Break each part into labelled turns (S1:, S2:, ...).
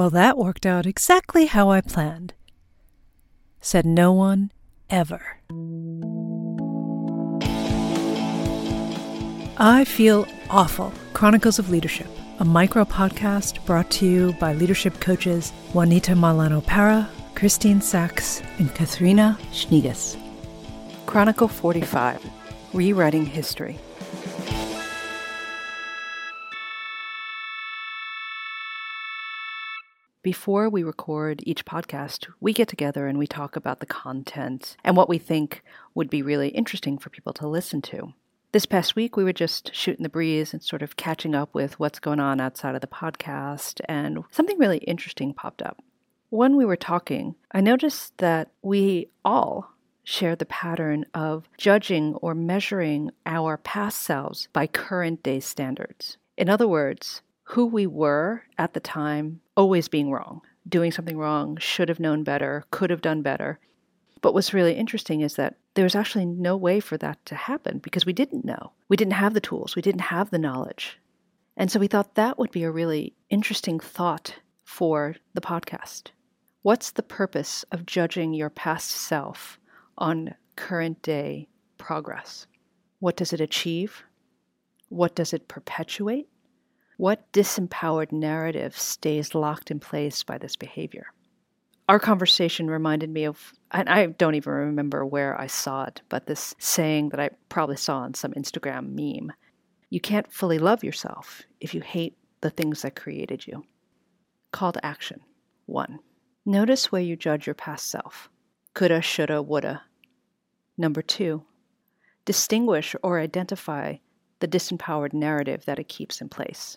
S1: Well, that worked out exactly how I planned. Said no one ever. I Feel Awful Chronicles of Leadership, a micro podcast brought to you by leadership coaches Juanita Malano Para, Christine Sachs, and Katharina Schneegas. Chronicle 45 Rewriting History. Before we record each podcast, we get together and we talk about the content and what we think would be really interesting for people to listen to. This past week, we were just shooting the breeze and sort of catching up with what's going on outside of the podcast, and something really interesting popped up. When we were talking, I noticed that we all share the pattern of judging or measuring our past selves by current day standards. In other words, who we were at the time always being wrong, doing something wrong, should have known better, could have done better. But what's really interesting is that there's actually no way for that to happen because we didn't know. We didn't have the tools, we didn't have the knowledge. And so we thought that would be a really interesting thought for the podcast. What's the purpose of judging your past self on current day progress? What does it achieve? What does it perpetuate? What disempowered narrative stays locked in place by this behavior? Our conversation reminded me of, and I don't even remember where I saw it, but this saying that I probably saw on some Instagram meme You can't fully love yourself if you hate the things that created you. Call to action 1. Notice where you judge your past self. Coulda, shoulda, woulda. Number 2. Distinguish or identify the disempowered narrative that it keeps in place.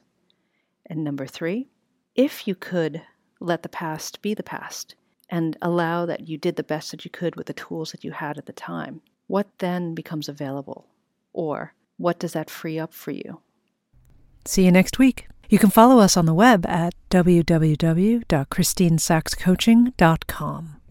S1: And number three, if you could let the past be the past and allow that you did the best that you could with the tools that you had at the time, what then becomes available? Or what does that free up for you? See you next week. You can follow us on the web at www.christinesaxcoaching.com.